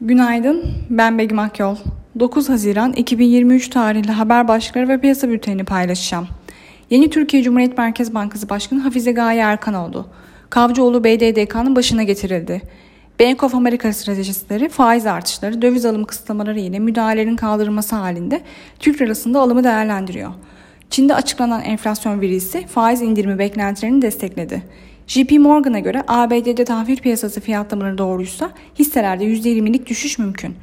Günaydın, ben Begüm Akyol. 9 Haziran 2023 tarihli haber başlıkları ve piyasa bültenini paylaşacağım. Yeni Türkiye Cumhuriyet Merkez Bankası Başkanı Hafize Gaye Erkan oldu. Kavcıoğlu BDDK'nın başına getirildi. Bank of America stratejistleri faiz artışları, döviz alım kısıtlamaları ile müdahalelerin kaldırılması halinde Türk lirasında alımı değerlendiriyor. Çin'de açıklanan enflasyon verisi faiz indirimi beklentilerini destekledi. JP Morgan'a göre ABD'de tahvil piyasası fiyatlamaları doğruysa hisselerde %20'lik düşüş mümkün.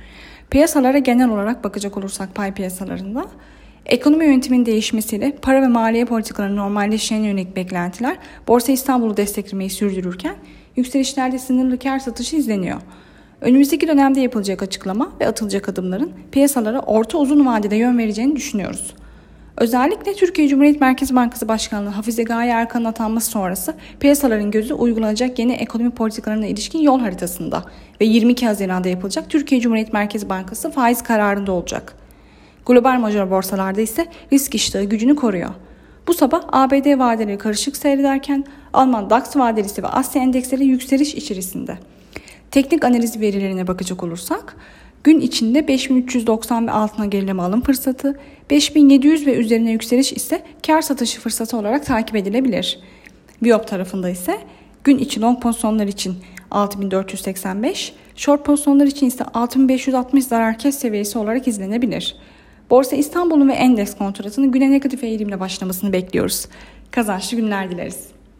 Piyasalara genel olarak bakacak olursak pay piyasalarında Ekonomi yönetiminin değişmesiyle para ve maliye politikalarının normalleşeceğine yönelik beklentiler Borsa İstanbul'u desteklemeyi sürdürürken yükselişlerde sınırlı kar satışı izleniyor. Önümüzdeki dönemde yapılacak açıklama ve atılacak adımların piyasalara orta uzun vadede yön vereceğini düşünüyoruz. Özellikle Türkiye Cumhuriyet Merkez Bankası Başkanlığı Hafize Gaye Erkan'ın atanması sonrası piyasaların gözü uygulanacak yeni ekonomi politikalarına ilişkin yol haritasında ve 22 Haziran'da yapılacak Türkiye Cumhuriyet Merkez Bankası faiz kararında olacak. Global major borsalarda ise risk iştahı gücünü koruyor. Bu sabah ABD vadeleri karışık seyrederken Alman DAX vadelisi ve Asya endeksleri yükseliş içerisinde. Teknik analiz verilerine bakacak olursak Gün içinde 5390 ve altına gerileme alım fırsatı, 5700 ve üzerine yükseliş ise kar satışı fırsatı olarak takip edilebilir. Biop tarafında ise gün içi long pozisyonlar için 6485, short pozisyonlar için ise 6560 zarar kes seviyesi olarak izlenebilir. Borsa İstanbul'un ve endeks kontratının güne negatif eğilimle başlamasını bekliyoruz. Kazançlı günler dileriz.